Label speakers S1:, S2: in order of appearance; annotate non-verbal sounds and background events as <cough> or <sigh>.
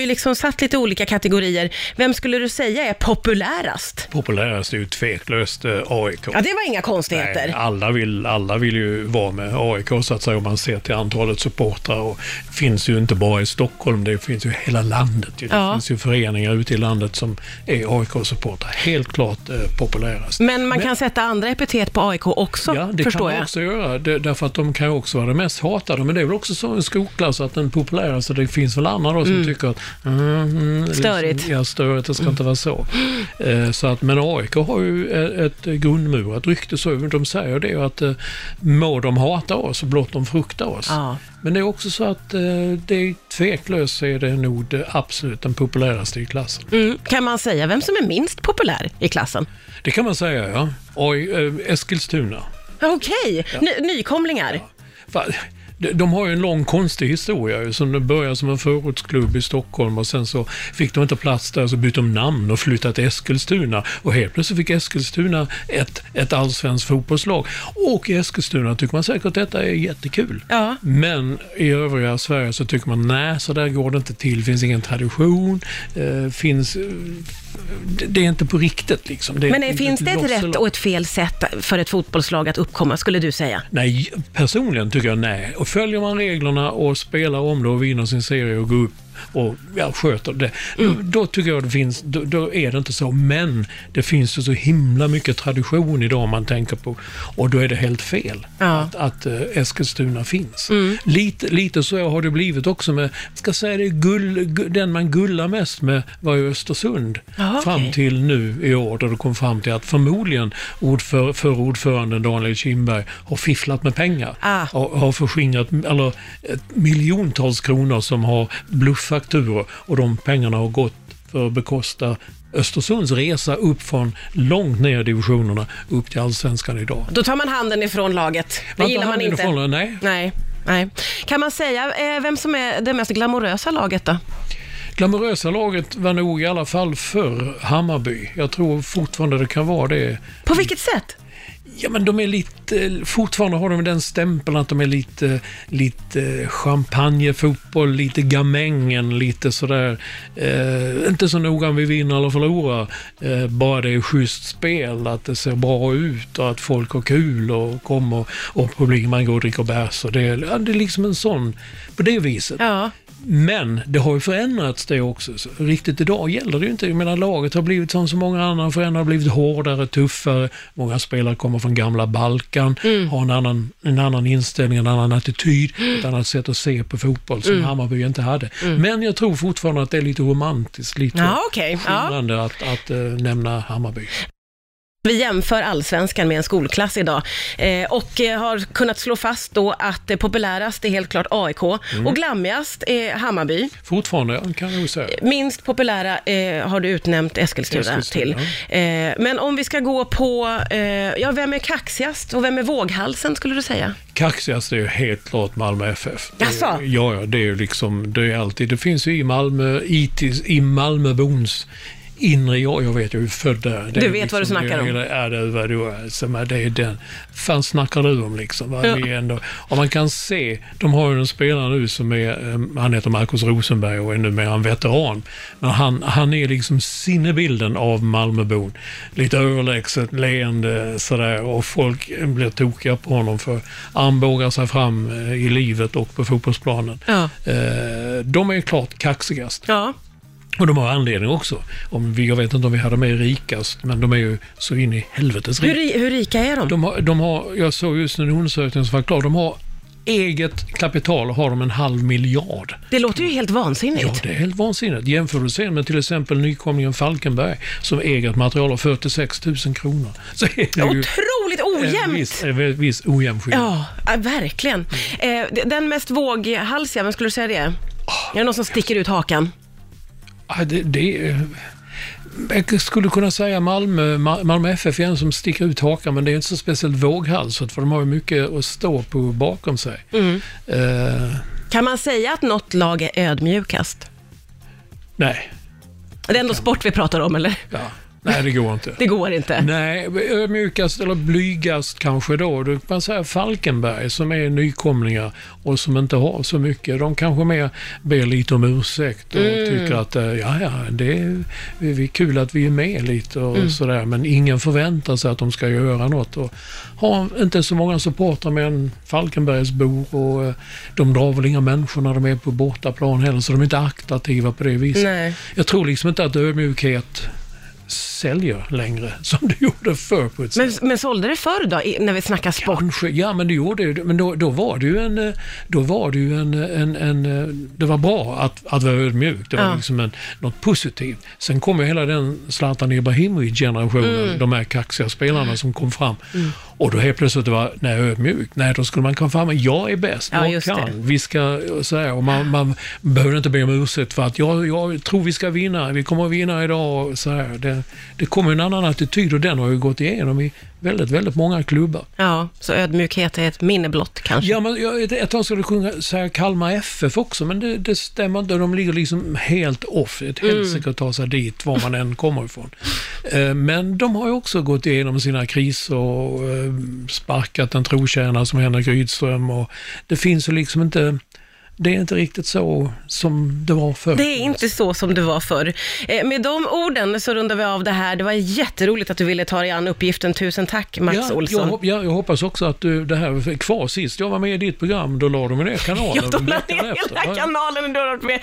S1: ju liksom satt lite olika kategorier. Vem skulle du säga är populärast?
S2: Populärast är ju tveklöst eh, AIK.
S1: Ja, det var inga konstigheter.
S2: Nej, alla, vill, alla vill ju vara med AIK så att säga om man ser till antalet supportrar. Och det finns ju inte bara i Stockholm, det finns ju hela landet. Det
S1: Ja.
S2: finns ju föreningar ute i landet som är AIK-supportrar. Helt klart eh, populärast.
S1: Men man kan sätta andra epitet på AIK också,
S2: Ja, det
S1: förstår
S2: kan man
S1: jag.
S2: också göra. Det, därför att de kan ju också vara det mest hatade. Men det är väl också så en skolklass att den populäraste, det finns väl andra då som tycker att... Mm, mm,
S1: Störigt.
S2: Liksom, ja, störigt. Det ska inte vara så. Eh, så att, men AIK har ju ett, grundmurat rykte. Så de säger det att eh, må de hata oss, blott de fruktar oss.
S1: Ja.
S2: Men det är också så att eh, det är tveklöst är det nog det absolut den populäraste i klassen.
S1: Mm. Kan man säga vem som är minst populär i klassen?
S2: Det kan man säga, ja. Oj, Eskilstuna.
S1: Okej, Ny- nykomlingar.
S2: Va, de, har ju en lång konstig historia som började som en förortsklubb i Stockholm och sen så fick de inte plats där så bytte de namn och flyttade till Eskilstuna och helt plötsligt fick Eskilstuna ett, ett allsvenskt fotbollslag. Och i Eskilstuna tycker man säkert att detta är jättekul.
S1: Ja.
S2: Men i övriga Sverige så tycker man nej, så där går det inte till. finns ingen tradition. Eh, finns, det, det är inte på riktigt liksom. Det
S1: Men
S2: inte
S1: finns det ett rätt
S2: losselag.
S1: och ett fel sätt för ett fotbollslag att uppkomma, skulle du säga?
S2: Nej, personligen tycker jag nej. Och följer man reglerna och spelar om det och vinner sin serie och går upp och ja, sköter det,
S1: Mm.
S2: då, då tycker jag det finns, då, då är det inte så. Men det finns ju så himla mycket tradition idag man tänker på och då är det helt fel
S1: Ja. Mm.
S2: att, att eh, Eskilstuna finns. Lite, lite så har det blivit också med, ska säga det, gull, gu- den man gullar mest med var ju Östersund.
S1: Okej.
S2: Fram till nu i år då det kom fram till att förmodligen ordför, för ordföranden Daniel Kindberg har fifflat med pengar.
S1: Ah.
S2: Och har förskingrat eller, ett miljontals kronor som har blufffakturor och de pengarna har gått för att bekosta Östersunds resa upp från långt ner i divisionerna upp till allsvenskan idag.
S1: Då tar man handen ifrån laget. Det
S2: Man
S1: gillar man inte.
S2: ifrån nej.
S1: Nej. Nej. Kan man säga eh, vem som är det mest glamorösa laget då?
S2: Glamorösa laget var nog i alla fall för Hammarby. Jag tror fortfarande det kan vara det.
S1: På vilket sätt?
S2: Ja, men de är lite, fortfarande har de den stämpeln att de är lite, lite champagnefotboll, lite gamängen, lite sådär, eh, inte så noga om vi vinner eller förlorar, eh, bara det är schysst spel, att det ser bra ut och att folk har kul och kommer och publiken, man går och dricker bärs och det, ja, det är liksom en sån, på det viset.
S1: Ja.
S2: Men det har ju förändrats det också. Så riktigt idag gäller det ju inte. Jag menar laget har blivit som så många andra förändrar, blivit hårdare, tuffare. Många spelare kommer från gamla Balkan, har en annan, en annan inställning, en annan attityd, ett annat sätt att se på fotboll som Hammarby inte hade. Men jag tror fortfarande att det är lite romantiskt, lite
S1: Ja. Ja.
S2: skimrande att, att eh, nämna Hammarby.
S1: Vi jämför allsvenskan med en skolklass idag eh, och eh, har kunnat slå fast då att det populärast är helt klart AIK
S2: Mm.
S1: och glammigast är Hammarby.
S2: Fortfarande, kan jag säga.
S1: Minst populära eh, har du utnämnt Eskilstuna,
S2: Eskilstuna,
S1: till. Eh, men om vi ska gå på, eh, ja vem är kaxigast och vem är våghalsen skulle du säga?
S2: Kaxigast är ju helt klart Malmö FF.
S1: Jaså?
S2: Ja, ja, det är ju liksom, det är alltid, det finns ju i Malmö, i, i Malmöbons inre jag, jag vet, jag är född där. Det
S1: Du vet vad du
S2: liksom,
S1: snackar
S2: det,
S1: om.
S2: är- Ja, det är du är- Det är den. fan snackar du om liksom? Va?
S1: Ja.
S2: Är ändå, och man kan se, de har ju en spelare nu som är, eh, han heter Marcus Rosenberg och är numera en veteran. Men han, han är liksom sinnebilden av Malmöbon. Lite överlägset, leende sådär och folk blir tokiga på honom för armbågar sig fram eh, i livet och på fotbollsplanen.
S1: Ja.
S2: Eh, De är klart kaxigast.
S1: Ja,
S2: Och de har anledning också. Om vi, jag vet inte om vi hade med rikast, men de är ju så in i helvetes
S1: hur,
S2: rika.
S1: ri- hur rika är de?
S2: De har, de har, jag såg just en undersökning som var klar. De har eget kapital har de en halv miljard.
S1: Det låter ju helt vansinnigt.
S2: Ja, det är helt vansinnigt. Jämför du sen med till exempel nykomlingen Falkenberg som ett material av 46 000 kronor. Så är det
S1: Otroligt
S2: en
S1: ojämnt!
S2: viss, en viss ojämn skillnad.
S1: Ja, verkligen.
S2: Mm.
S1: Den mest våghalsiga, vem skulle du säga det är? Är det någon som sticker ut hakan?
S2: Det, det, jag skulle kunna säga Malmö, Ma- Malmö FF är en som sticker ut hakan, men det är inte så speciellt våghalsat för de har ju mycket att stå på bakom sig.
S1: Mm.
S2: Eh,
S1: Kan man säga att något lag är ödmjukast?
S2: nej,
S1: Det är ändå sport vi pratar om, eller?
S2: ja. Nej, det går inte.
S1: Det går inte.
S2: Nej, ödmjukast eller blygast kanske då. Du kan säga Falkenberg som är nykomlingar och som inte har så mycket. De kanske mer ber lite om ursäkt och
S1: Mm.
S2: tycker att eh, ja, ja, det är, det är kul att vi är med lite och
S1: Mm.
S2: sådär. Men ingen förväntar sig att de ska göra något. Och har inte så många supportrar med en Falkenbergsbor och eh, de drar väl inga människor när de är på bortaplan heller så de är inte attraktiva på det viset.
S1: Nej.
S2: Jag tror liksom inte att ödmjukhet säljer längre <laughs> som det gjorde förr på ett
S1: Men,
S2: sätt.
S1: men sålde det förr då, i- när vi snackar sport?
S2: Kanske, ja men det gjorde det. Men då, då var det ju en, eh, då var det ju en, en, en eh, det var bra att, att vara ödmjuk. Det var
S1: Ja.
S2: liksom en, något positivt. Sen kom ju hela den Zlatan Ibrahimovic-generationen,
S1: Mm.
S2: de här kaxiga spelarna som kom fram. Och då helt plötsligt det var, nej ödmjuk, nej då skulle man komma fram med, jag är bäst,
S1: Ja,
S2: jag
S1: just
S2: kan,
S1: det.
S2: vi ska, så här, och man, man behöver inte be om ursäkt för att jag, jag tror vi ska vinna, vi kommer att vinna idag och så här. Det, det kommer en annan attityd och den har ju gått igenom i väldigt, väldigt många klubbar.
S1: Ja, så ödmjukhet är ett minne blott kanske.
S2: Ja, men jag, ett tag skulle jag här Kalmar FF också, men det, det stämmer inte. De ligger liksom helt off. Ett
S1: Mm.
S2: helsike att ta sig dit, var man än kommer ifrån. Eh, Men de har ju också gått igenom sina kriser och eh, sparkat en trotjänare som Henrik Rydström. Och det finns ju liksom inte... Det är inte riktigt så som det var förr.
S1: Det är inte så som det var förr. Eh, med de orden så rundar vi av det här. Det var jätteroligt att du ville ta dig an uppgiften. Tusen tack Max
S2: Ja, jag,
S1: Olsson.
S2: hop- ja, jag hoppas också att du, det här är kvar sist. Jag var med i ditt program, då la de ner kanalen <laughs>
S1: Ja, de la ner hela kanalen och du har varit med